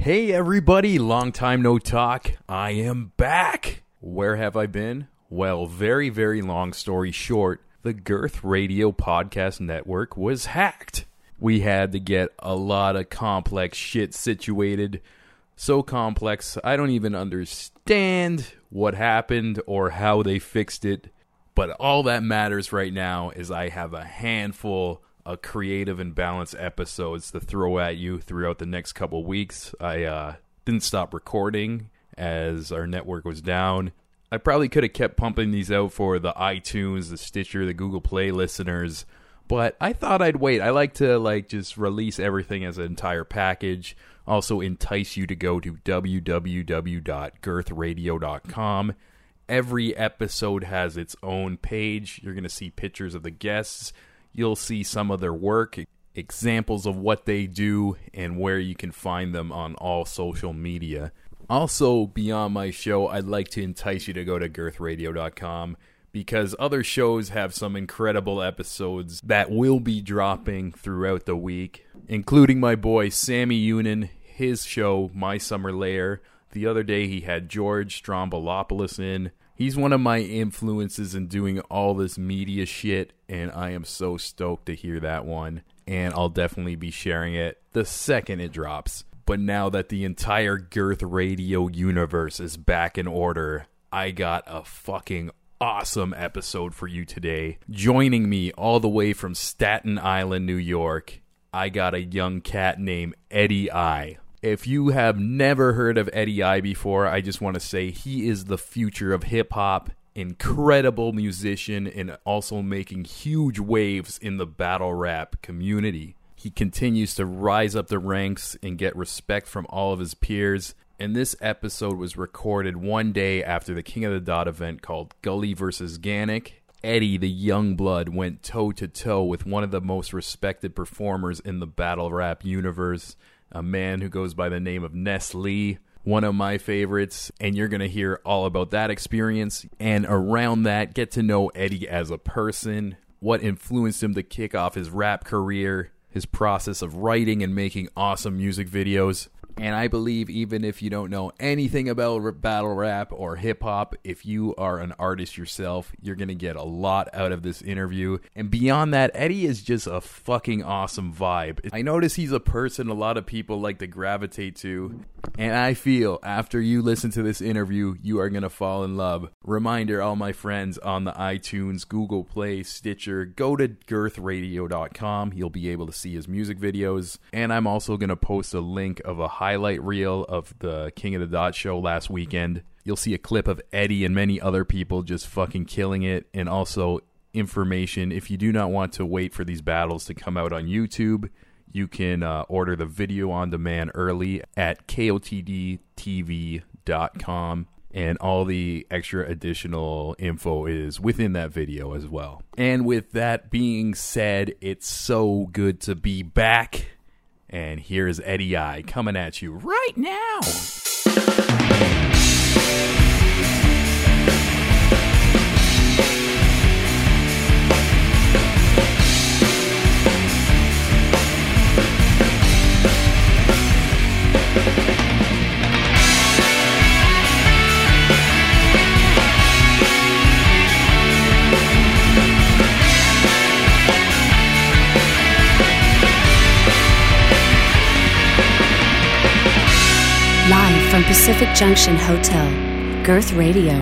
Hey everybody, long time no talk. I am back. Where have I been? Well, very, very long story short, the Girth Radio Podcast Network was hacked. We had to get a lot of complex shit situated. So complex, I don't even understand what happened or how they fixed it. But all that matters right now is I have a handful of creative and balanced episodes to throw at you throughout the next couple weeks. I uh, didn't stop recording as our network was down. I probably could have kept pumping these out for the iTunes, the Stitcher, the Google Play listeners, but I thought I'd wait. I like to like just release everything as an entire package. Also entice you to go to www.girthradio.com. Every episode has its own page. You're going to see pictures of the guests. You'll see some of their work, examples of what they do, and where you can find them on all social media. Also, beyond my show, I'd like to entice you to go to girthradio.com because other shows have some incredible episodes that will be dropping throughout the week, including my boy Sammy Unin, his show, My Summer Lair. The other day, he had George Stroumboulopoulos in. He's one of my influences in doing all this media shit, and I am so stoked to hear that one. And I'll definitely be sharing it the second it drops. But now that the entire Girth Radio universe is back in order, I got a fucking awesome episode for you today. Joining me all the way from Staten Island, New York, I got a young cat named Eddie I. If you have never heard of Eddie I before, I just want to say he is the future of hip hop. Incredible musician and also making huge waves in the battle rap community. He continues to rise up the ranks and get respect from all of his peers. And this episode was recorded one day after the King of the Dot event called Gully vs. Ganik. Eddie, the young blood, went toe to toe with one of the most respected performers in the battle rap universe, a man who goes by the name of Ness Lee, one of my favorites. And you're going to hear all about that experience. And around that, get to know Eddie as a person, what influenced him to kick off his rap career, his process of writing and making awesome music videos. And I believe even if you don't know anything about battle rap or hip hop, if you are an artist yourself, you're going to get a lot out of this interview. And beyond that, Eddie is just a fucking awesome vibe. I notice he's a person a lot of people like to gravitate to. And I feel after you listen to this interview, you are going to fall in love. Reminder, all my friends on the iTunes, Google Play, Stitcher, go to girthradio.com. You'll be able to see his music videos. And I'm also going to post a link of a highlight reel of the King of the Dot show last weekend. You'll see a clip of Eddie and many other people just fucking killing it. And also information if you do not want to wait for these battles to come out on YouTube. You can uh, order the video on demand early at kotdtv.com, and all the extra additional info is within that video as well. And with that being said, it's so good to be back. And here's Eddie I coming at you right now. Pacific Junction Hotel, Girth Radio.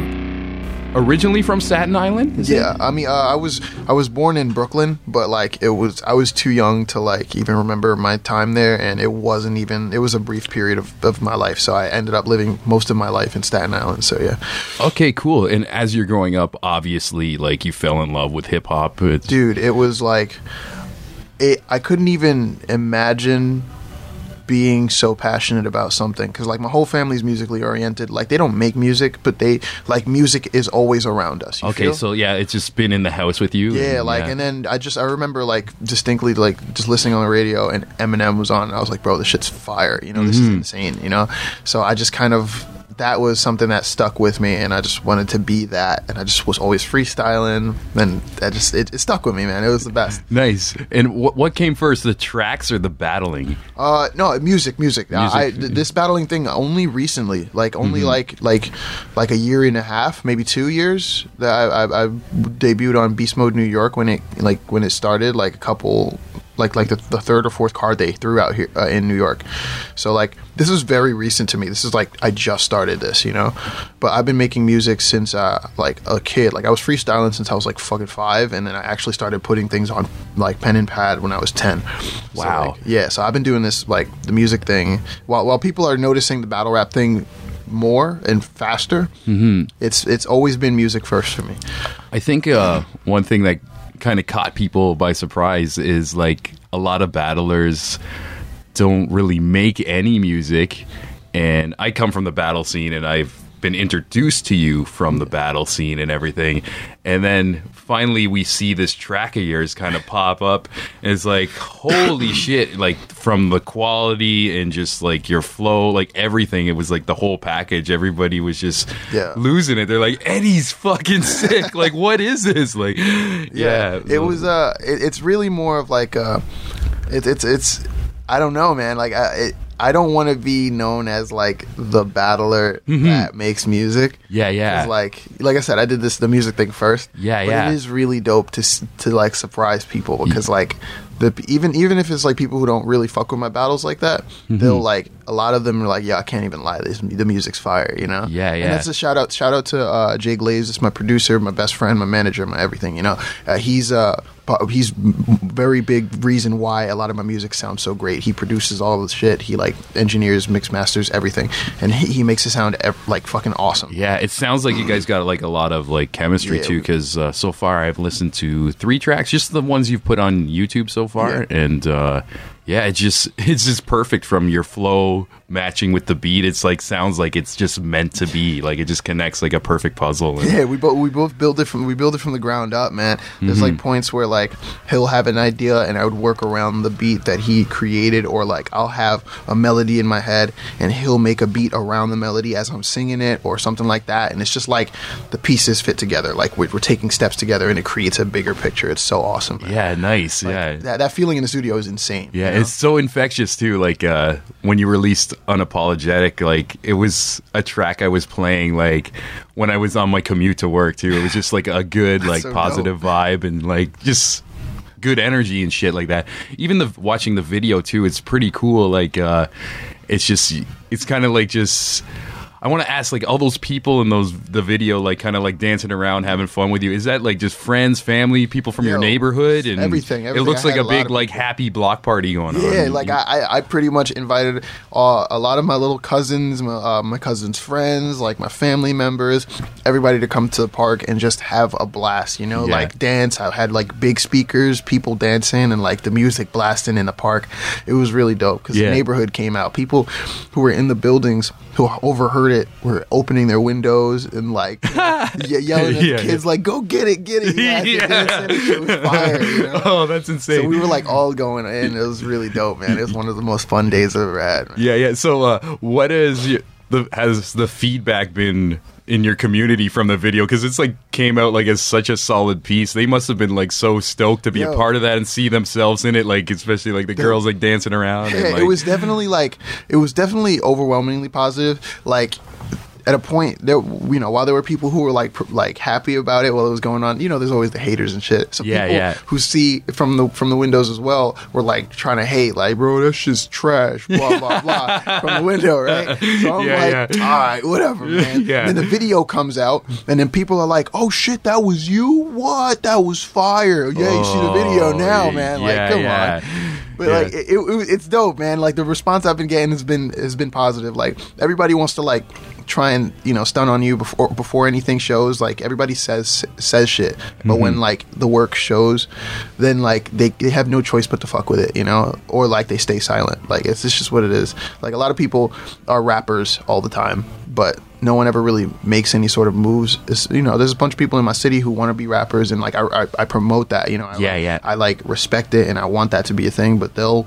Originally from Staten Island? Is Yeah, I mean, uh, I was I was born in Brooklyn, but like it was I was too young to like even remember my time there, and it wasn't even it was a brief period of, of my life. So I ended up living most of my life in Staten Island. So yeah, Okay, cool. And as you're growing up, obviously, like you fell in love with hip hop. Dude, it was like it. I couldn't even imagine being so passionate about something because like my whole family's musically oriented like they don't make music but they like music is always around us you Okay, feel? so yeah, it's just been in the house with you. Yeah, and, like, and then I just I remember like distinctly like just listening on the radio and Eminem was on, and I was like, bro, this shit's fire, you know, this is mm-hmm. insane, you know. So I just kind of that was something that stuck with me, and I just wanted to be that, and I just was always freestyling, and that just it, it stuck with me, man. It was the best. Nice. And what what came first, the tracks or the battling? Uh, no, music, music. Music. I, th- this battling thing only recently, like only like like like a year and a half, maybe two years. That I, I, I debuted on Beast Mode New York when it like when it started, like a couple. Like like the, the third or fourth card they threw out here uh, in New York, so like this is very recent to me. This is like I just started this, you know, but I've been making music since uh, like a kid. Like I was freestyling since I was like fucking five, and then I actually started putting things on like pen and pad when I was ten. So, Wow. like, yeah, so I've been doing this like the music thing while while people are noticing the battle rap thing more and faster. Mm-hmm. It's it's always been music first for me. I think uh, one thing that kind of caught people by surprise is like a lot of battlers don't really make any music. And I come from the battle scene and I've been introduced to you from the battle scene and everything. And then finally we see this track of yours kind of pop up. And it's like, holy shit. Like from the quality and just like your flow, like everything. It was like the whole package. Everybody was just Yeah. losing it. They're like, Eddie's fucking sick. like, what is this? Like, yeah. it was uh, it, it's really more of like uh, it, it's it's I don't know, man. Like I it, I don't want to be known as like the battler that makes music. Mm-hmm. Yeah, yeah. Like like I said, I did this the music thing first. Yeah, but yeah. It is really dope to to like surprise people because like the even even if it's like people who don't really fuck with my battles like that, Mm-hmm. they'll like a lot of them are like, yeah, I can't even lie. This the music's fire, you know. Yeah, yeah. And that's a shout out shout out to uh, Jay Glaze. It's my producer, my best friend, my manager, my everything. You know, uh, he's uh he's very big reason why a lot of my music sounds so great. He produces all the shit. He like engineers, mix masters, everything, and he, he makes it sound ev- like fucking awesome. Yeah, it sounds like you guys got like a lot of like chemistry Yeah. too. Because uh, so far I've listened to three tracks, just the ones you've put on YouTube so far, Yeah. and uh, yeah, it's just it's just perfect from your flow matching with the beat. It's like sounds like it's just meant to be. Like it just connects like a perfect puzzle. And, Yeah, we both we both build it from we build it from the ground up, man. There's like points where like he'll have an idea and I would work around the beat that he created, or like I'll have a melody in my head and he'll make a beat around the melody as I'm singing it, or something like that. And it's just like the pieces fit together, like we're, we're taking steps together, and it creates a bigger picture. It's so awesome. man. yeah, nice. Like, yeah, that that feeling in the studio is insane. Yeah, you know? it's so infectious too. Like uh, when you released "Unapologetic," like it was a track I was playing like when I was on my commute to work too. It was just like a good, like so positive vibe and like just good energy and shit like that. Even the watching the video too, it's pretty cool. Like uh, it's just it's kind of like just. I want to ask, like, all those people in those the video, like, kind of like dancing around, having fun with you. Is that like just friends, family, people from your neighborhood, and everything, It looks like a a big, like, happy block party going on. Yeah, like I, I, I pretty much invited uh, a lot of my little cousins, my, uh, my cousins' friends, like my family members, everybody to come to the park and just have a blast. You know, Yeah. like dance. I had like big speakers, people dancing, and like the music blasting in the park. It was really dope because Yeah. the neighborhood came out. People who were in the buildings who overheard it were opening their windows and like ye- yelling at Yeah, the kids, like "Go get it, get it!" Yeah, Yeah. It was fire. You know? oh, that's insane. So we were like all going in. It was really dope, man. It was one of the most fun days I've ever had. Man. yeah, yeah. So, uh, what is y- the has the feedback been in your community from the video? Because it's like came out like as such a solid piece. They must have been like so stoked to be a part of that and see themselves in it. Like especially like the girls like dancing around. and, like, it was definitely like it was definitely overwhelmingly positive. Like at a point there, you know, while there were people who were like pr- like happy about it while it was going on, you know, there's always the haters and shit. So Yeah, people yeah. who see from the from the windows as well were like trying to hate, like, bro, that shit's trash, blah blah blah, from the window, right? So I'm Yeah, like, all right, whatever, man. Yeah. Then the video comes out, and then people are like, oh shit, that was you? What? That was fire. Yeah, you see the video Oh, now, man. Like, come on. But Yeah. like it, it, it's dope, man. Like the response I've been getting has been has been positive. Like everybody wants to like try and you know stun on you before before anything shows. Like everybody says says shit, but Mm-hmm. when like the work shows, then like they, they have no choice but to fuck with it, you know, or like they stay silent. Like it's, it's just what it is. Like a lot of people are rappers all the time, but no one ever really makes any sort of moves. It's, you know, there's a bunch of people in my city who want to be rappers, and like I, I, I promote that. You know, I, Yeah, yeah. I like respect it, and I want that to be a thing. But they'll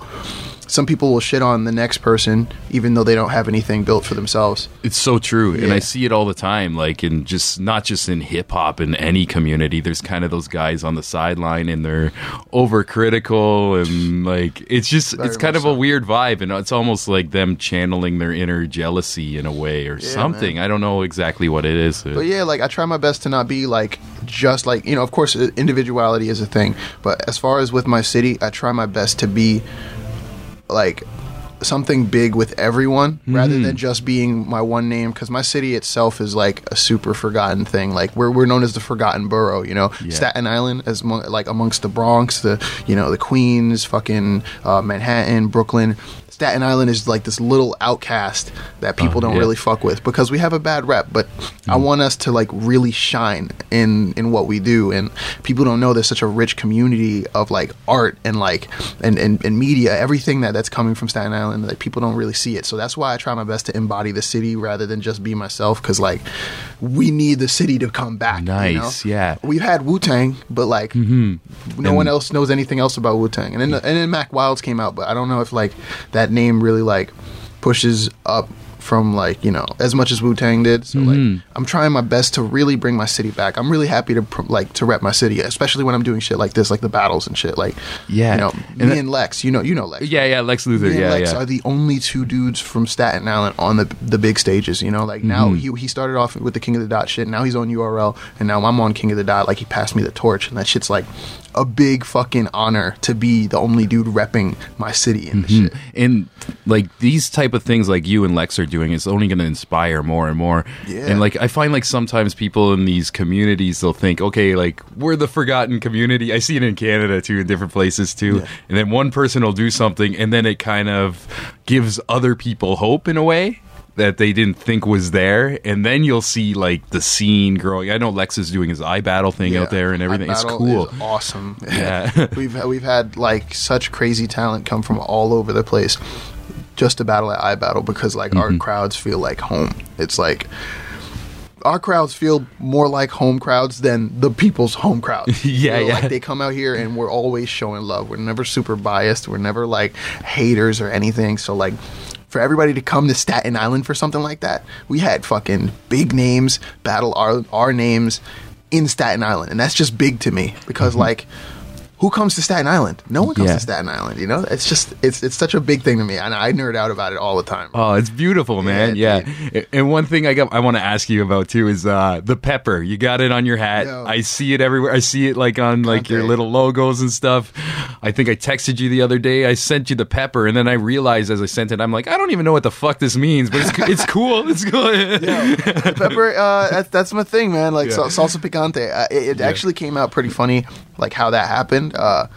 some people will shit on the next person even though they don't have anything built for themselves. It's so true, and I see it all the time. Like in just not just in hip hop in any community. There's kind of those guys on the sideline, and they're overcritical, and like it's just Very it's kind of a weird vibe, and it's almost like them channeling their inner jealousy in a way or something. I don't know exactly what it is. But yeah, like I try my best to not be like just like you know. Of course, individuality is a thing, but as far as with my city, I try my best to be like something big with everyone rather Mm-hmm. than just being my one name because my city itself is like a super forgotten thing like we're, we're known as the forgotten borough you know Yeah. staten island as mo- like amongst the bronx the you know the queens fucking uh, manhattan brooklyn staten island is like this little outcast that people Oh, don't yeah. really fuck with because we have a bad rep but i Mm. want us to like really shine in in what we do and people don't know there's such a rich community of like art and like and and, and media everything that that's coming from staten island like people don't really see it so that's why i try my best to embody the city rather than just be myself because like we need the city to come back you know? Nice, yeah. we've had wu-tang but like no one else knows anything else about wu-tang and then and then mack wilds came out but i don't know if like that name really like pushes up from like you know as much as Wu Tang did. So Mm-hmm. like I'm trying my best to really bring my city back. I'm really happy to pr- like to rep my city, especially when I'm doing shit like this, like the battles and shit. Like Yeah. you know And me that- and Lex, you know you know Lex. yeah, yeah, Lex Luthor. Yeah, Lex yeah. are the only two dudes from Staten Island on the the big stages. You know, like now Mm-hmm. he he started off with the King of the Dot shit. Now he's on URL, and now I'm on King of the Dot. Like he passed me the torch, and that shit's like a big fucking honor to be the only dude repping my city and Mm-hmm. shit. and like these type of things like you and lex are doing is only going to inspire more and more Yeah. and like i find like sometimes people in these communities they'll think okay like we're the forgotten community i see it in canada too in different places too Yeah. and then one person will do something and then it kind of gives other people hope in a way that they didn't think was there and then you'll see like the scene growing i know lex is doing his eye battle thing out there and everything it's cool awesome. Yeah. we've we've had like such crazy talent come from all over the place just to battle at eye battle because like Mm-hmm. our crowds feel like home. It's like our crowds feel more like home crowds than the people's home crowds. Yeah, You know, yeah. Like they come out here and we're always showing love. We're never super biased. We're never like haters or anything. So like for everybody to come to Staten Island for something like that, we had fucking big names battle our our names in Staten Island, and that's just big to me because mm-hmm. like. Who comes to Staten Island? No one comes Yeah. to Staten Island. You know, it's just it's it's such a big thing to me, and I nerd out about it all the time. Oh, it's beautiful, man. Yeah, Yeah. And one thing I got, I want to ask you about too is uh, the pepper. You got it on your hat. Yo. I see it everywhere. I see it like on like your little logos and stuff. I think I texted you the other day. I sent you the pepper, and then I realized as I sent it, I'm like, I don't even know what the fuck this means, but it's it's cool. It's cool. pepper uh that's, that's my thing man like salsa picante uh, it, it actually came out pretty funny like how that happened uh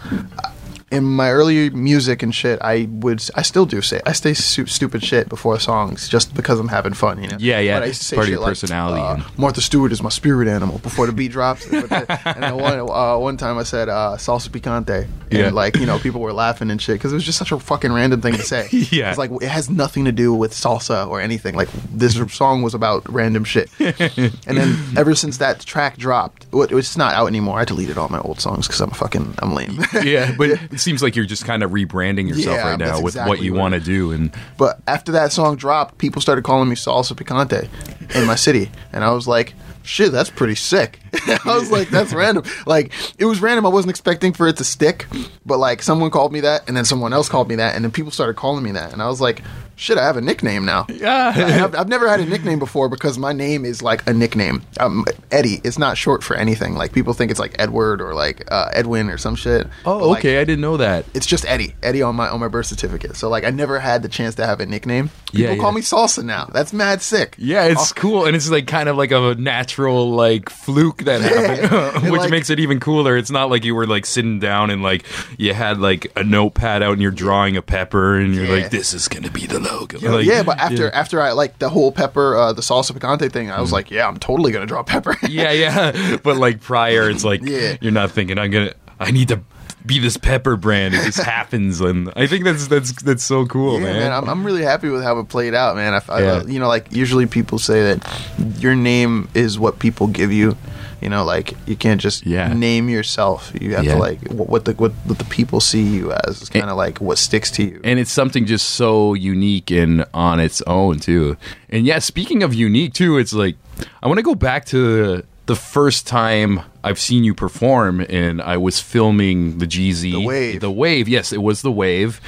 in my early music and shit i would i still do say i say stu- stupid shit before songs just because i'm having fun you know Yeah, yeah. but i say Part of shit your like, personality uh, and- martha stewart is my spirit animal before the beat drops and then one, uh, one time i said uh salsa picante and Yeah. like you know people were laughing and shit because it was just such a fucking random thing to say Yeah. it's like it has nothing to do with salsa or anything. Like this song was about random shit. and then ever since that track dropped, it's not out anymore. I deleted all my old songs because I'm fucking I'm lame. yeah, but seems like you're just kind of rebranding yourself Yeah, right now with what you want to do, and but after that song dropped, people started calling me Salsa Picante in my city, and I was like. Shit, that's pretty sick. I was like, that's random. Like, it was random. I wasn't expecting for it to stick, but like, someone called me that, and then someone else called me that, and then people started calling me that, and I was like, shit, I have a nickname now. Yeah. I've, I've never had a nickname before because my name is like a nickname. Um, Eddie. It's not short for anything. Like people think it's like Edward or like uh, Edwin or some shit. But, oh, like, okay, I didn't know that. it's just Eddie. Eddie on my on my birth certificate. So like I never had the chance to have a nickname. Yeah, People call me Salsa now. That's mad sick. Yeah, it's cool, and it's like kind of like a natural like fluke that happened, which like- makes it even cooler. It's not like you were like sitting down and like you had like a notepad out and you're drawing a pepper, and you're Yeah. like, "This is gonna be the logo." Yo, Like, yeah, but after after I like the whole pepper, uh, the salsa picante thing, I was like, yeah, I'm totally gonna draw pepper. Yeah, yeah. But like prior, it's like Yeah. you're not thinking, "I'm gonna, I need to." Be this pepper brand. It just happens, and I think that's that's that's so cool, Yeah, man. man, I'm, I'm really happy with how it played out, man. I, I, Yeah. you know, like usually people say that your name is what people give you. You know, like you can't just Yeah. name yourself. You have Yeah. to like what, what the what, what the people see you as is kind of like what sticks to you. and it's something just so unique and on its own too. And yeah, speaking of unique too, it's like I want to go back to the first time I've seen you perform, and I was filming the GZ, The Wave. the wave. Yes, it was the wave,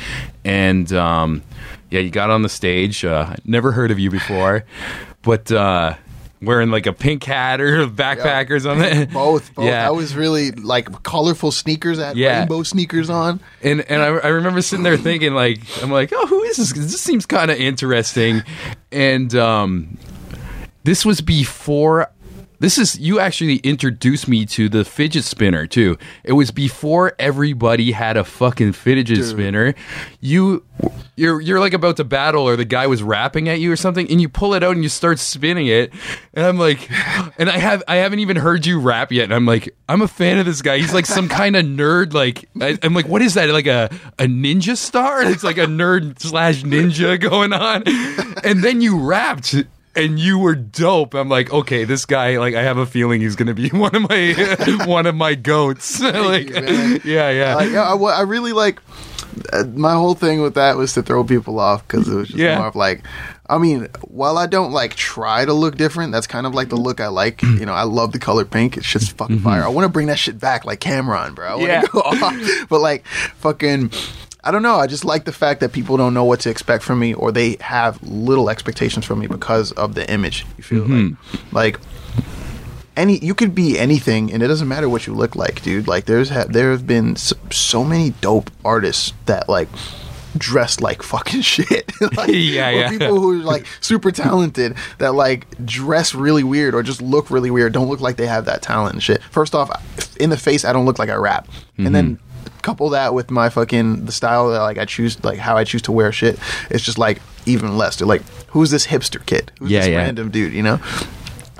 and um, yeah, you got on the stage. Uh, never heard of you before, but. Uh, Wearing like a pink hat or a backpack or something. both, both. Yeah. I was really like colorful sneakers. at Yeah. rainbow sneakers on. and and I, I remember sitting there thinking like I'm like oh who is this this seems kind of interesting and um this was before this is you actually introduced me to the fidget spinner too. It was before everybody had a fucking fidget spinner. You you're you're like about to battle or the guy was rapping at you or something and you pull it out and you start spinning it and I'm like and I have I haven't even heard you rap yet and I'm like I'm a fan of this guy. He's like some kind of nerd like I, I'm like what is that? Like a a ninja star? It's like a nerd slash ninja going on. And then you rapped and you were dope. I'm like, okay, this guy, like, I have a feeling he's gonna be one of my one of my goats. like, you, yeah, yeah, Like, I, I- I really like uh, my whole thing with that was to throw people off because it was just Yeah. more of like. I mean, while I don't like try to look different, that's kind of like the look I like. You know, I love the color pink. It's just fucking fire. I want to bring that shit back, like Cam'ron, bro. I Yeah. go off. But like, fucking, I don't know. I just like the fact that people don't know what to expect from me, or they have little expectations from me because of the image. You feel like, mm-hmm. like any you could be anything and it doesn't matter what you look like dude like there's ha- there have been so, so many dope artists that like dressed like fucking shit like, Yeah, yeah. people who are like super talented that like dress really weird or just look really weird don't look like they have that talent and shit first off in the face i don't look like i rap and then mm-hmm. Couple that with my fucking the style that like i choose like how i choose to wear shit. It's just like even less. They're like who's this hipster kid? Who's Yeah, this yeah. random dude? You know?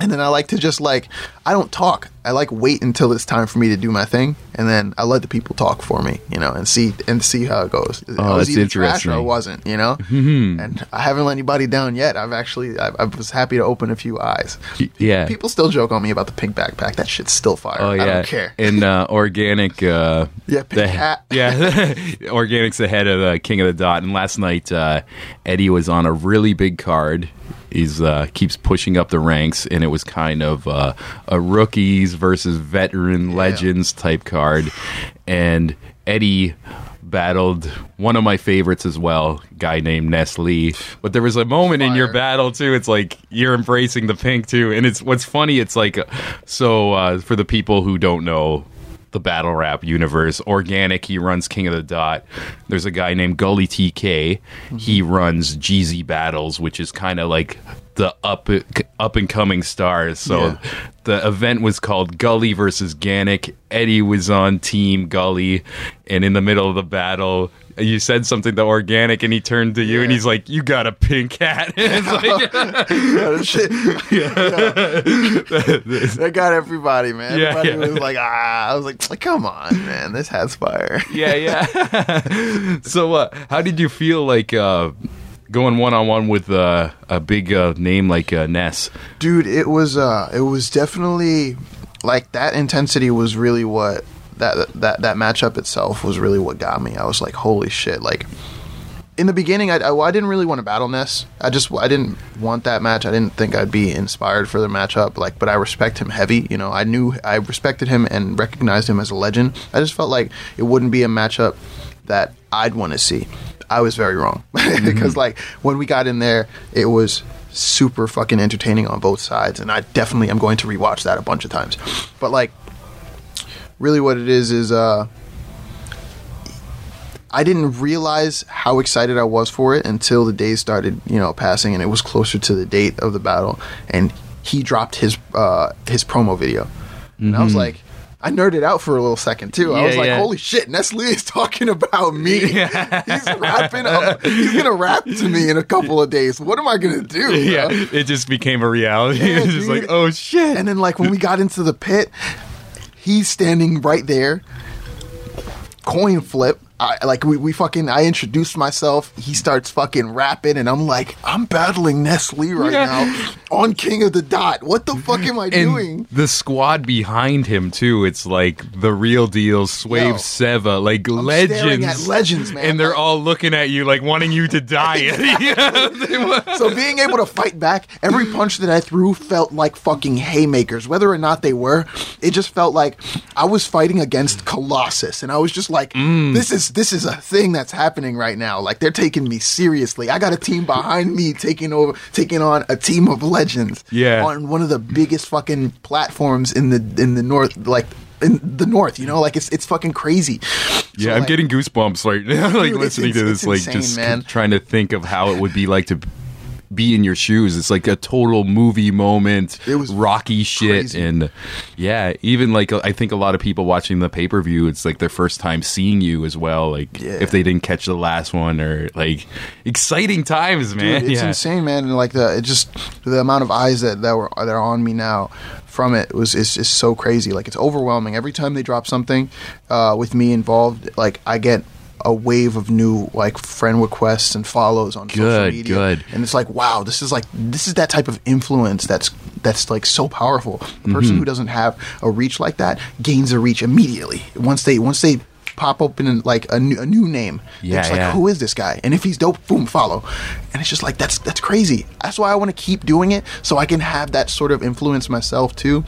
And then I like to just like I don't talk. I like wait until it's time for me to do my thing, and then I let the people talk for me, you know, and see and see how it goes. I Oh, was that's either trash or I wasn't, you know. Mm-hmm. And I haven't let anybody down yet. I've actually I, I was happy to open a few eyes. Yeah. people still joke on me about the pink backpack. That shit's still fire. Oh yeah, I don't care. And uh, Organik, uh, Yeah, pink the- hat. Yeah, Organik's ahead head of uh, King of the Dot. And last night, uh, Eddie was on a really big card. He's uh, keeps pushing up the ranks, and it was kind of uh, a rookies versus veteran legends type card. And Eddie battled one of my favorites as well, guy named Ness Lee. But there was a moment in your battle too. It's like you're embracing the pink too, and it's what's funny. It's like so uh, for the people who don't know the battle rap universe, Organik. He runs King of the Dot. There's a guy named Gully TK. He runs GZ Battles, which is kind of like the up up and coming stars. So Yeah. the event was called Gully versus Ganik. Eddie was on Team Gully, and in the middle of the battle. You said something to Organik, and he turned to you, and he's like, "You got a pink hat." it's like, Yeah, that shit. Yeah. That got everybody, man. Yeah, Everybody yeah. was like, ah. I was like, come on, man. This has fire. yeah, yeah. so, uh, how did you feel like uh, going one on one with uh, a big uh, name like uh, Ness? dude it was uh it was definitely like that intensity was really what that that that matchup itself was really what got me. I was like holy shit like in the beginning i, I, I didn't really want to battle ness. I just i didn't want that match. I didn't think i'd be inspired for the matchup like but i respect him heavy you know? I knew i respected him and recognized him as a legend. I just felt like it wouldn't be a matchup that i'd want to see i was very wrong. Because like when we got in there it was super fucking entertaining on both sides and i definitely am going to rewatch that a bunch of times. But like really what it is is uh I didn't realize how excited I was for it until the days started, you know, passing and it was closer to the date of the battle and he dropped his uh his promo video. And I was like I nerded out for a little second too. I Mm-hmm. Was like, yeah. "Holy shit! Ness Lee is talking about me. he's rapping. Up, he's gonna rap to me in a couple of days. What am I gonna do?" bro? Yeah, it just became a reality. Yeah, it's just like, oh shit. And then like when we got into the pit, he's standing right there. Coin flip. I like we, we fucking I introduced myself. He starts fucking rapping and I'm like, I'm battling Ness Lee right Yeah. now on King of the Dot. What the fuck am I and doing? the squad behind him too. It's like the real deal, Swave Yo, Seva, like staring legends, legends, man. and they're all looking at you like wanting you to die. So being able to fight back, every punch that I threw felt like fucking haymakers. Whether or not they were, it just felt like I was fighting against Colossus, and I was just like, Mm. "This is this is a thing that's happening right now. Like they're taking me seriously. I got a team behind me taking over, taking on a team of legends. Yeah. on one of the biggest fucking platforms in the in the north, like." In the north, you know, like it's it's fucking crazy. yeah, So, I'm like, getting goosebumps right now, like Dude, it's- listening to it's- this, like insane, just man. trying to think of how it would be like to be in your shoes. It's like a total movie moment. It was rocky shit, crazy. and yeah, even like I think a lot of people watching the pay per view, it's like their first time seeing you as well. Like Yeah. if they didn't catch the last one, or like exciting times, man. Dude, it's yeah. insane, man. And like the it just the amount of eyes that that were that are on me now from it was is just so crazy. Like it's overwhelming. Every time they drop something uh, with me involved, like I get a wave of new like friend requests and follows on social Good, media. good. And it's like, wow, this is like this is that type of influence that's that's like so powerful. A person Mm-hmm. who doesn't have a reach like that gains a reach immediately once they once they pop open in like a new, a new name. Yeah, it's like yeah. who is this guy? And if he's dope, boom, follow. And it's just like that's that's crazy. That's why I want to keep doing it so I can have that sort of influence myself too,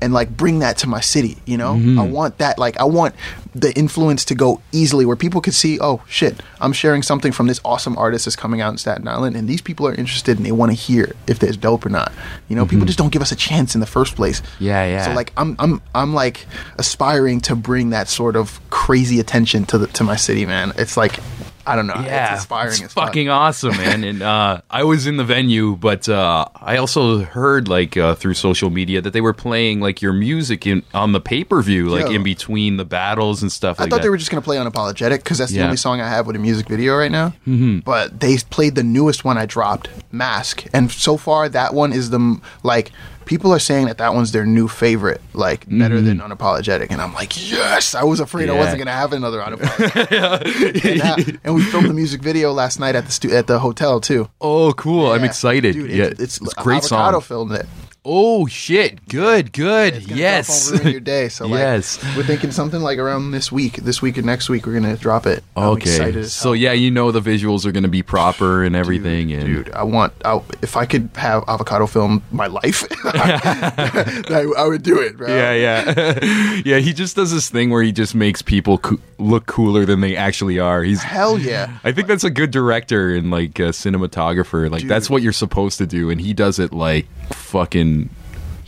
and like bring that to my city. You know, Mm-hmm. I want that. Like I want the influence to go easily where people could see, oh shit, I'm sharing something from this awesome artist that's coming out in Staten Island, and these people are interested and they want to hear if there's dope or not. You know, people just don't give us a chance in the first place. Mm-hmm. Yeah, yeah. So like I'm I'm I'm like aspiring to bring that sort of crazy attention to the to my city, man. It's like I don't know. yeah, it's inspiring. It's fucking awesome, man. And uh, I was in the venue, but uh, I also heard like uh, through social media that they were playing like your music in on the pay per view, like Yo. in between the battles and stuff I like thought that. they were just gonna play unapologetic because that's the only song I have with a music video right now. Mm-hmm. But they played the newest one I dropped, Mask, and so far that one is the like people are saying that that one's their new favorite, like better than unapologetic, and I'm like, yes. I was afraid I Mm-hmm. Wasn't gonna have another unapologetic, and, uh, and we filmed the music video last night at the stu- at the hotel too. oh, cool! I'm excited. Dude, yeah, it's, it's, a great Avocado song. filmed it. Oh shit! Good, good. It's yes. drop your day. So like, Yes. we're thinking something like around this week, this week and next week, we're gonna drop it. I'm okay. So yeah, you know the visuals are going to be proper and everything. and Dude, I want. I, if I could have avocado film my life, I, I would do it, bro. Yeah, yeah, yeah. He just does this thing where he just makes people co- look cooler than they actually are. He's Hell yeah. I think that's a good director and like a cinematographer. Like that's what you're supposed to do, and he does it like fucking.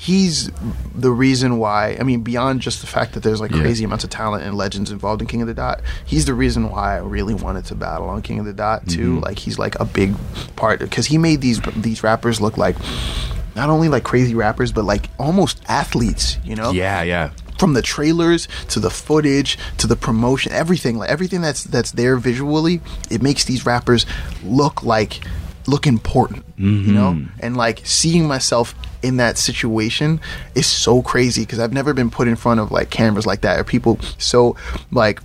He's the reason why. I mean, beyond just the fact that there's like Yeah. crazy amounts of talent and legends involved in King of the Dot, he's the reason why I really wanted to battle on King of the Dot too. Mm-hmm. Like he's like a big part because he made these these rappers look like not only like crazy rappers but like almost athletes. You know? Yeah, yeah, from the trailers to the footage to the promotion everything like everything that's that's there visually it makes these rappers look like look important you know? Mm-hmm. And like seeing myself in that situation is so crazy because i've never been put in front of like cameras like that or people so like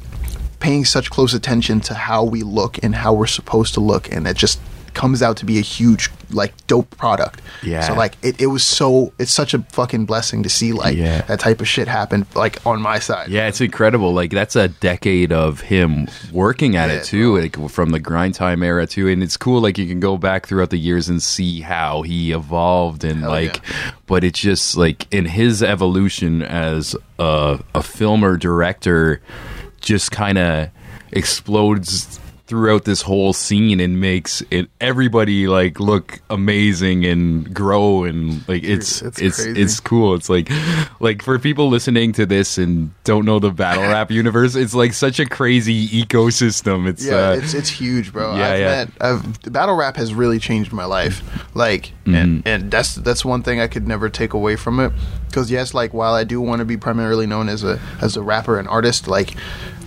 paying such close attention to how we look and how we're supposed to look and it just comes out to be a huge like dope product Yeah. so like it, it was so it's such a fucking blessing to see like Yeah. that type of shit happen like on my side yeah. It's incredible. Like that's a decade of him working at Yeah, it too, like from the grind time era too. And it's cool. Like you can go back throughout the years and see how he evolved and Hell like. yeah. But it's just like in his evolution as a a filmer director, just kind of explodes throughout this whole scene and makes it everybody like look amazing and grow and like it's it's it's crazy. it's cool it's like like for people listening to this and don't know the battle rap universe it's like such a crazy ecosystem it's yeah uh, it's it's huge bro yeah, I've yeah. met I've, battle rap has really changed my life like Mm-hmm. and, and that's that's one thing i could never take away from it because yes like while i do want to be primarily known as a as a rapper and artist like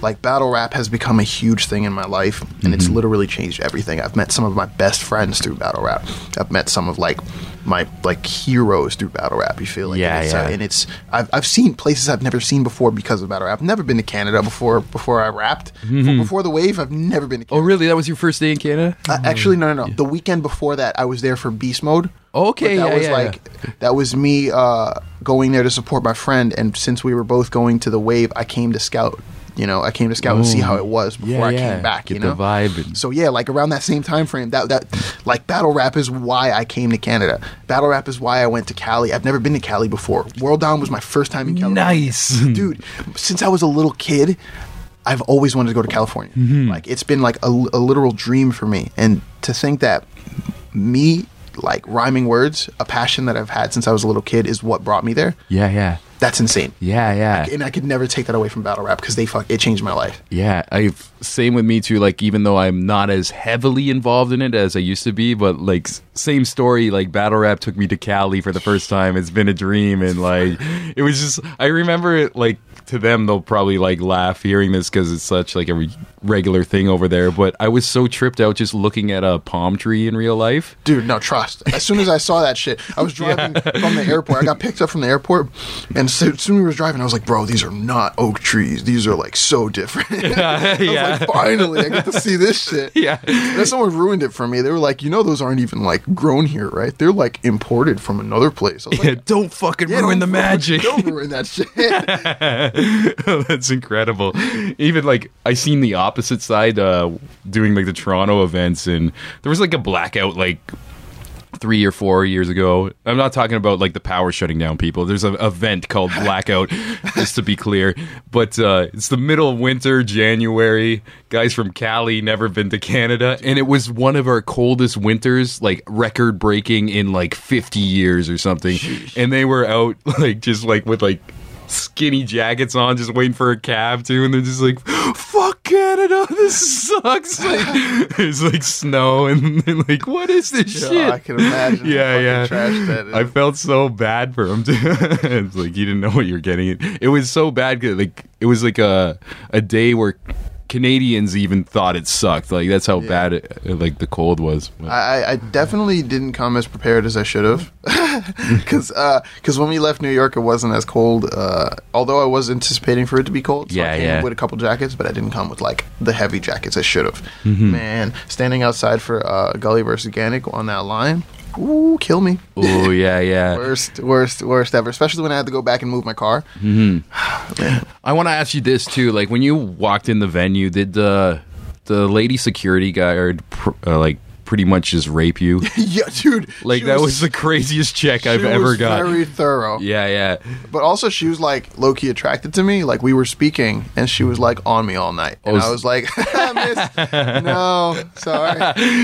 like battle rap has become a huge thing in my life, and it's mm-hmm. literally changed everything. I've met some of my best friends through battle rap. I've met some of like my like heroes through battle rap. You feel like Yeah, and it's, yeah. and it's I've I've seen places I've never seen before because of battle rap. I've never been to Canada before before I rapped. Before, before the wave, I've never been to Oh, really? That was your first day in Canada? Uh, actually, no, no, no. The weekend before that, I was there for Beast Mode. Okay, But that yeah, was yeah, like that was me uh, going there to support my friend, and since we were both going to the wave, I came to scout. You know, I came to scout and see how it was before Yeah, I yeah. came back. Get you know, the vibe and- So yeah, like around that same time frame, that that like battle rap is why I came to Canada. Battle rap is why I went to Cali. I've never been to Cali before. World Down was my first time in Cali. Nice. dude. Since I was a little kid, I've always wanted to go to California. Mm-hmm. Like it's been like a, a literal dream for me, and to think that me like rhyming words, a passion that I've had since I was a little kid, is what brought me there. Yeah, yeah. That's insane. Yeah, yeah. And I could never take that away from battle rap because they fuck it changed my life. Yeah, I've same with me too. Like even though I'm not as heavily involved in it as I used to be, but like same story. Like battle rap took me to Cali for the first time. It's been a dream, and like it was just. I remember it like to them they'll probably like laugh hearing this because it's such like a re- regular thing over there. But I was so tripped out just looking at a palm tree in real life. Dude, no trust. As soon as I saw that shit, I was driving from the airport. I got picked up from the airport, and so, as soon as we were driving, I was like, "Bro, these are not oak trees. These are like so different." Was Yeah. Like, "Finally, I get to see this shit." Yeah. Then someone ruined it for me. They were like, "You know, those aren't even like grown here, right? They're like imported from another place." I was Yeah, like, don't fucking "Yeah, ruin the don't magic. Don't ruin that shit." That's incredible. Even like I seen the opposite side uh doing like the Toronto events and there was like a blackout like three or four years ago. I'm not talking about like the power shutting down people. There's an event called Blackout, just to be clear. But uh, it's the middle of winter, January. Guys from Cali never been to Canada, and it was one of our coldest winters, like record breaking in like 50 years or something. And they were out like just like with like skinny jackets on, just waiting for a cab too, and they're just like, "Fuck Canada, this sucks." Like, there's like snow, and they're like, "What is this Yeah, shit?" I can imagine Yeah, yeah. trash that is. I felt so bad for him too. it's like you didn't know what you're getting. It was so bad because Like it was like a a day where. Canadians even thought it sucked. Like that's how bad it, like the cold was. I, I definitely didn't come as prepared as I should have, because because when we left New York, it wasn't as cold. Uh, although I was anticipating for it to be cold, so Yeah, I came yeah. with a couple jackets, but I didn't come with like the heavy jackets I should have. Mm-hmm. Man, standing outside for uh, Gully versus Ganik on that line, ooh, kill me. oh yeah, yeah. Worst, worst, worst ever. Especially when I had to go back and move my car. I want to ask you this too. Like when you walked in the venue, did the the lady security guard uh, like pretty much just rape you? yeah, dude. Like that was, the craziest check I've ever was got. Very thorough. yeah, yeah. But also, she was like low key attracted to me. Like we were speaking, and she was like on me all night, and Oh, I was like, "Miss, no, sorry."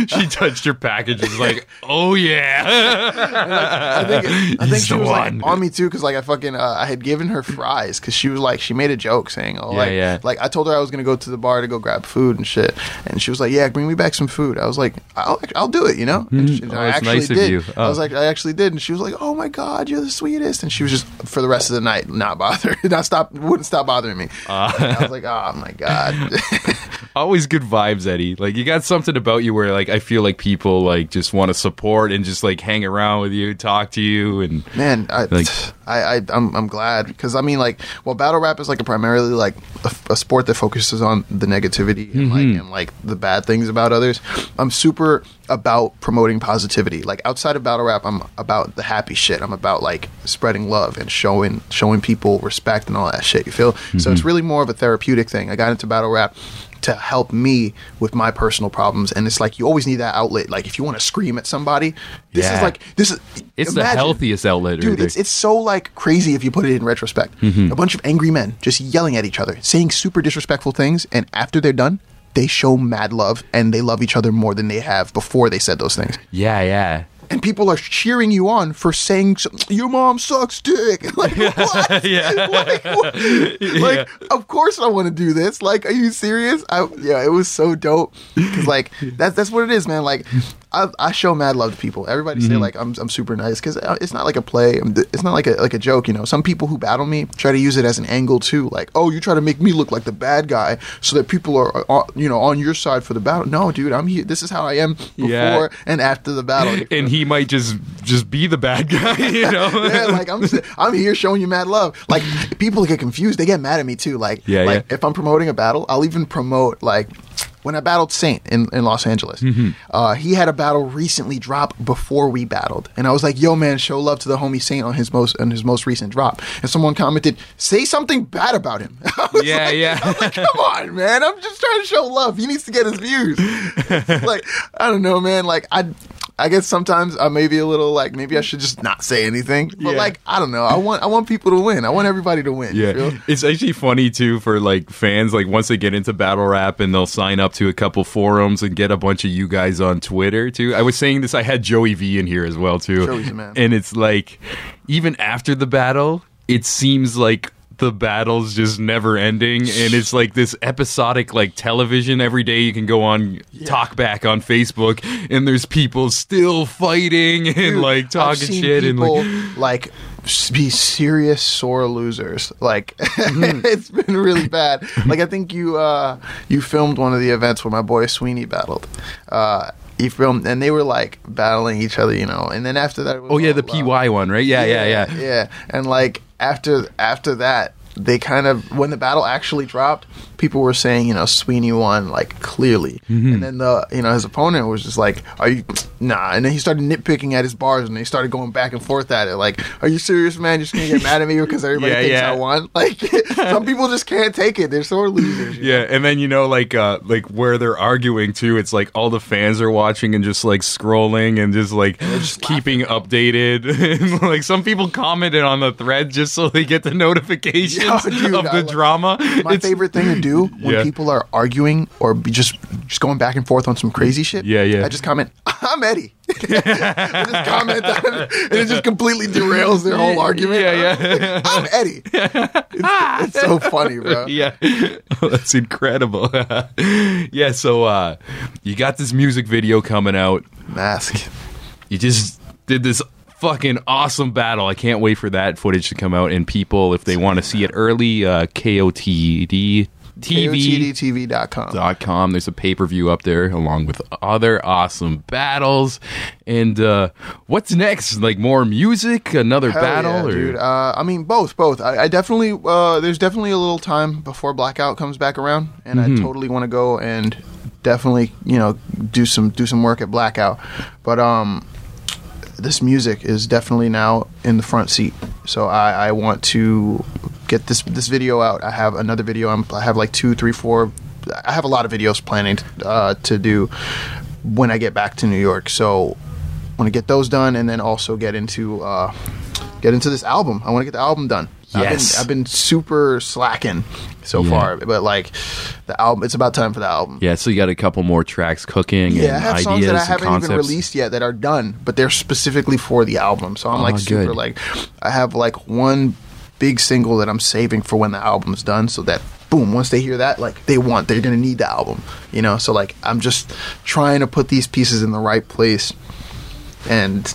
she touched your package and was like, "Oh yeah." I think I think He's she was one. like on me too, because like I fucking uh, I had given her fries because she was like she made a joke saying, "Oh, Yeah, like yeah. like I told her I was gonna go to the bar to go grab food and shit," and she was like, "Yeah, bring me back some food." I was like, "I'll I'll do it," you know. And Oh, I actually nice of did. you. I was Oh. like, I actually did, and she was like, "Oh my god, you're the sweetest," and she was just for the rest of the night not bothered, not stop, wouldn't stop bothering me. Uh. I was like, "Oh my god." Always good vibes, Eddie. Like you got something about you where like I feel like people like just want to support and just like hang around with you, talk to you, and Man, I, Like- I, I, I'm, I'm glad because I mean, like, well, battle rap is like a primarily like a, a sport that focuses on the negativity and like mm-hmm. and like the bad things about others. I'm super about promoting positivity. Like outside of battle rap, I'm about the happy shit. I'm about like spreading love and showing showing people respect and all that shit. You feel? So it's mm-hmm. really more of a therapeutic thing. I got into battle rap to help me with my personal problems and it's like you always need that outlet like if you want to scream at somebody this Yeah. is like this is it's the healthiest outlet. Dude, it's it's so like crazy if you put it in retrospect. Mm-hmm. A bunch of angry men just yelling at each other, saying super disrespectful things, and after they're done, they show mad love and they love each other more than they have before they said those things. yeah, yeah. And people are cheering you on for saying your mom sucks dick. Like what? Yeah. like, what? like of course I want to do this. Like, are you serious? I, yeah, it was so dope. Cause like that's that's what it is, man. Like. I, I show mad love to people. Everybody Mm-hmm. say like I'm, I'm super nice because it's not like a play. It's not like a like a joke. You know, some people who battle me try to use it as an angle too. Like, oh, you try to make me look like the bad guy so that people are, are you know on your side for the battle. No, dude, I'm here. This is how I am before Yeah. and after the battle. and he might just just be the bad guy, you know? yeah, like I'm, I'm here showing you mad love. Like people get confused, they get mad at me too. Like, Yeah, like yeah. if I'm promoting a battle, I'll even promote like when I battled Saint in, in Los Angeles. Mm-hmm. Uh, he had a battle recently drop before we battled, and I was like, "Yo, man, show love to the homie Saint on his most on his most recent drop." And someone commented, "Say something bad about him." I was Yeah, like- yeah. I was like, come on, man. I'm just trying to show love. He needs to get his views. like, I don't know, man. Like, I. I guess sometimes I may be a little like maybe I should just not say anything, but Yeah. like I don't know. I want I want people to win. I want everybody to win. you Yeah, feel? it's actually funny too for like fans. Like once they get into battle rap and they'll sign up to a couple forums and get a bunch of you guys on Twitter too. I was saying this. I had Joey V in here as well too, Joey's man. and it's like even after the battle, it seems like the battle's just never ending and it's like this episodic like television every day you can go on talk back on facebook and there's people still fighting and Dude, like talking shit and like like be serious sore losers. Like Mm-hmm. it's been really bad. Like I think you uh you filmed one of the events where my boy Sweeney battled. Uh he filmed and they were like battling each other, you know. And then after that, oh yeah the love. py one right yeah yeah yeah, yeah. And like after after that, they kind of when the battle actually dropped, people were saying, you know, Sweeney won like clearly, Mm-hmm. and then the you know his opponent was just like, "Are you nah?" And then he started nitpicking at his bars, and they started going back and forth at it, like, "Are you serious, man? You're just gonna get mad at me because everybody Yeah, thinks yeah. I won?" Like some people just can't take it; they're sore losers. you know? Yeah, and then you know, like, uh, like where they're arguing too. It's like all the fans are watching and just like scrolling and just like just keeping updated. and like some people commented on the thread just so they get the notifications Yo, dude, of the drama. My It's- favorite thing to do when Yeah. people are arguing or just just going back and forth on some crazy shit. Yeah, yeah. I just comment, "I'm Eddie." I just comment it, and it just completely derails their whole argument. Yeah, yeah. I'm Eddie. It's, it's so funny, bro. yeah, oh, that's incredible. yeah, so uh, you got this music video coming out. Mask. you just did this fucking awesome battle. I can't wait for that footage to come out. And people, if they want to see it early, uh, KOTD TV. KOTDTV.com. Dot com. There's a pay per view up there along with other awesome battles. And uh, what's next? Like more music, another Hell battle, yeah, or dude. Uh, I mean, both, both. I, I definitely, uh, there's definitely a little time before Blackout comes back around, and Mm-hmm. I totally want to go and definitely, you know, do some do some work at Blackout. But um, this music is definitely now in the front seat, so I, I want to get this this video out. I have another video. I'm, I have like two, three, four. I have a lot of videos planning uh, to do when I get back to New York. So I want to get those done and then also get into uh, get into this album. I want to get the album done. Yes. I've been, I've been super slacking so Yeah. far, but like the album, it's about time for the album. yeah? So you got a couple more tracks cooking. Yeah, I have ideas songs that I haven't concepts. even released yet that are done, but they're specifically for the album. So I'm Oh, like super good. like I have like one big single that I'm saving for when the album's done, so that boom, once they hear that, like they want, they're gonna need the album, you know. So like I'm just trying to put these pieces in the right place, and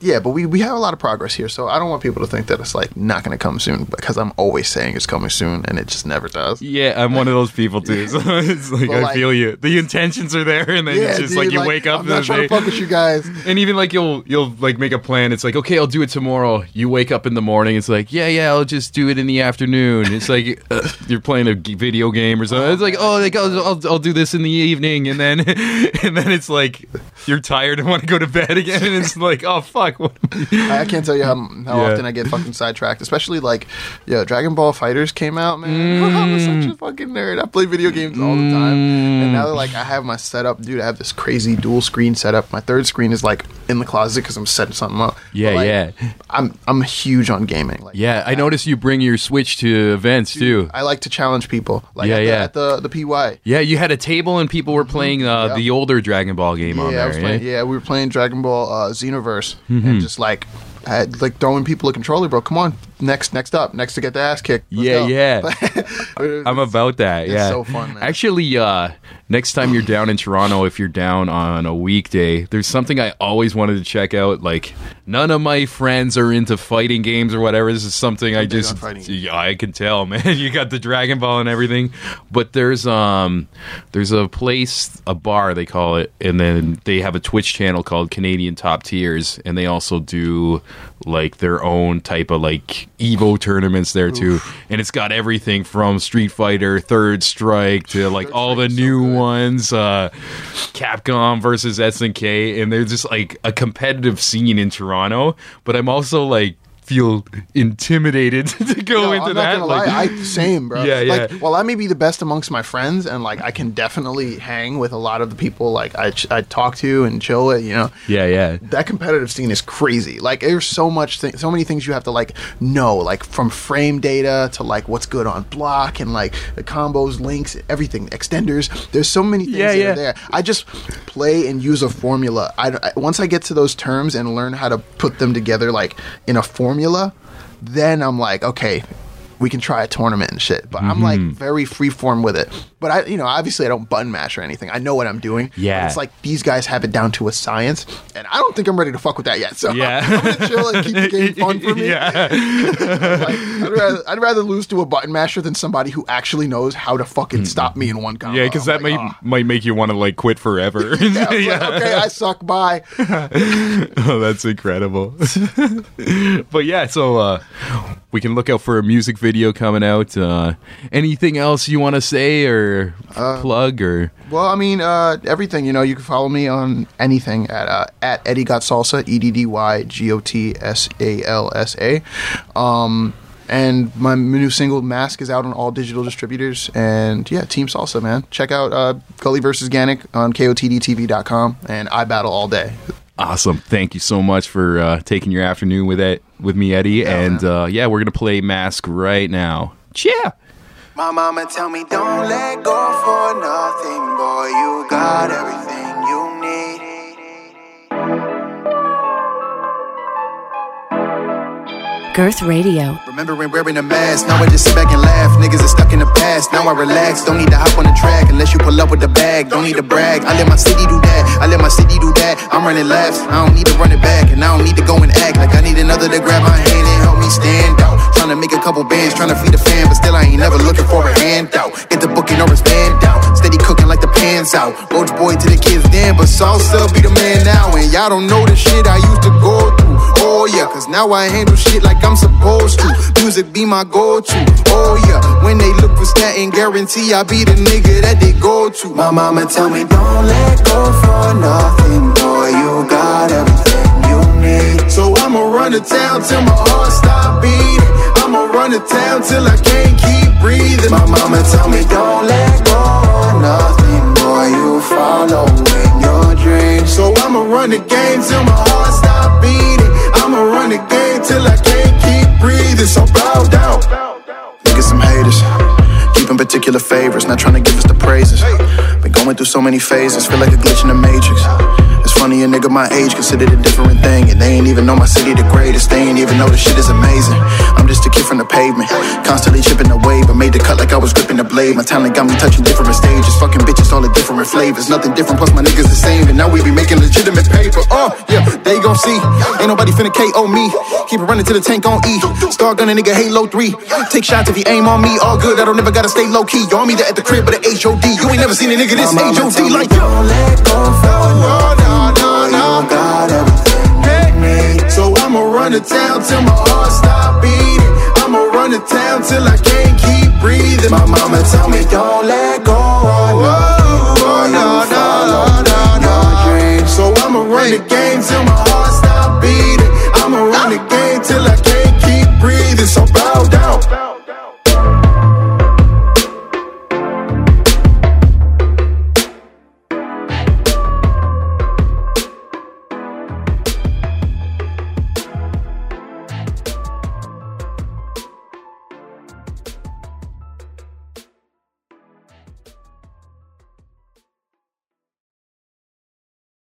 yeah, but we, we have a lot of progress here, so I don't want people to think that it's like not going to come soon because I'm always saying it's coming soon and it just never does. Yeah, I'm one of those people too. So it's like But, I like- feel you. The intentions are there, and then it's just dude, like you wake up I'm not trying day, to fuck with you guys. and even like you'll you'll like make a plan. It's like okay, I'll do it tomorrow. You wake up in the morning. It's like yeah, yeah, I'll just do it in the afternoon. It's like uh, you're playing a video game or something. It's like oh, like I'll, I'll I'll do this in the evening, and then and then it's like you're tired and want to go to bed again, and it's like oh fuck, What I- I I can't tell you how, how Yeah. often I get fucking sidetracked, especially like, yeah, Dragon Ball FighterZ came out, man. I'm Mm. such a fucking nerd. I play video games all the time, and now like I have my setup, dude. I have this crazy dual screen setup. My third screen is like in the closet because I'm setting something up. Yeah, But, like, yeah. I'm I'm huge on gaming. Like, Yeah, I noticed you bring your Switch to events too. I like to challenge people. Like Yeah, at the, yeah. at the the PY. Yeah, you had a table and people were playing uh, Yeah. the older Dragon Ball game on Yeah, I there. was playing, eh? yeah, we were playing Dragon Ball uh, Xenoverse, Mm-hmm. and just like like throwing people a controller, bro. Come on, next, next up, next to get the ass kicked. Let's Yeah, go. yeah. I'm about that. it's yeah, so fun, man. Actually, uh, next time you're down in Toronto, if you're down on a weekday, there's something I always wanted to check out. Like, none of my friends are into fighting games or whatever. This is something I just, yeah, I can tell, man. you got the Dragon Ball and everything, but there's um, there's a place, a bar they call it, and then they have a Twitch channel called Canadian Top Tiers, and they also do like their own type of like Evo tournaments there too, and it's got everything from Street Fighter, Third Strike to like Third all the Strike's so new good. ones, uh, Capcom versus SNK, and there's just like a competitive scene in Toronto. But I'm also like feel intimidated to go No, into I'm that. like, lie, I same, bro. Yeah, yeah. Like, while I may be the best amongst my friends, and like I can definitely hang with a lot of the people like I ch- I talk to and chill with, you know. yeah, yeah. That competitive scene is crazy. Like, there's so much, th- so many things you have to like know, like from frame data to like what's good on block and like the combos, links, everything, extenders. There's so many things Yeah, yeah. there. I just play and use a formula. I, I- once I get to those terms and learn how to put them together, like in a formula, then I'm like, okay. We can try a tournament and shit, but I'm like Mm-hmm. very freeform with it. But I, you know, obviously I don't button mash or anything. I know what I'm doing. But Yeah. it's like these guys have it down to a science, and I don't think I'm ready to fuck with that yet. So Yeah. I'm gonna chill and keep the game fun for me. Yeah. Like, I'd, rather, I'd rather lose to a button masher than somebody who actually knows how to fucking stop me in one combo. Yeah, because I'm that like, might "Ah." might make you want to like quit forever. Yeah, I was like, okay, I suck. Bye. oh, that's incredible. but yeah, so uh, we can look out for a music video coming out. Uh, anything else you want to say or Uh, plug or? Well, I mean, uh, everything. You know, you can follow me on anything at uh, at Eddy Got Salsa, E D D Y G O T S A L S A. Um, and my new single "Mask" is out on all digital distributors. And yeah, Team Salsa, man. Check out uh, Gully versus Ganik on KOTDTV.com and I battle all day. Awesome. Thank you so much for uh, taking your afternoon with it with me, Eddie. and uh, yeah, we're gonna play Mask right now. Yeah. My mama tell me don't let go for nothing, boy. You got everything Girth Radio. Remembering wearing a mask, now I just sit back and laugh. Niggas are stuck in the past, now I relax. Don't need to hop on the track unless you pull up with the bag. Don't need to brag. I let my city do that. I let my city do that. I'm running laps. I don't need to run it back, and I don't need to go and act like I need another to grab my hand and help me stand out. Trying to make a couple bands, trying to feed a fan, but still I ain't never looking for a handout. Get the booking or it's band out. The out. Roach boy to the kids then, but salsa be the man now. And y'all don't know the shit I used to go through. Oh yeah, cause now I handle shit like I'm supposed to. Music be my go-to. Oh yeah, when they look for statin, guarantee I be the nigga that they go to. My mama tell me don't let go for nothing, boy. You got everything you need. So I'ma run to town till my heart stop beating. I'ma run to town till I can't keep breathing. My mama tell me don't let go of nothing, follow your dreams. So I'ma run the game till my heart stop beating. I'ma run the game till I can't keep breathing. So bow down. Niggas some haters. Keeping particular favors, not trying to give us the praises. Been going through so many phases, feel like a glitch in the matrix. It's funny a nigga my age considered a different thing, and they ain't even know my city the greatest. They ain't even know the shit is amazing. I'm just a kid from the pavement, constantly chipping away, but made the cut like I was gripping the blade. My talent got me touching different stages, fucking bitches all the different flavors, nothing different. Plus my niggas the same, and now we be making legitimate paper. Oh yeah, they gon' see. Ain't nobody finna KO me. Keep it running to the tank on E. Star gunning nigga Halo 3. Take shots if you aim on me. All good, I don't never gotta stay low key. Y'all me there at the crib with the HOD. You ain't never seen a nigga this HOD like you. Don't let go no, no, no, no. got everything you. So I'ma run to town till my heart stop beating going to town till I can't keep breathing. My mama told me don't let go. Oh, oh, no, no, no, no, no. So I'ma run the game till my heart stop beating. I'ma run the game till I can't keep breathing. So bow down.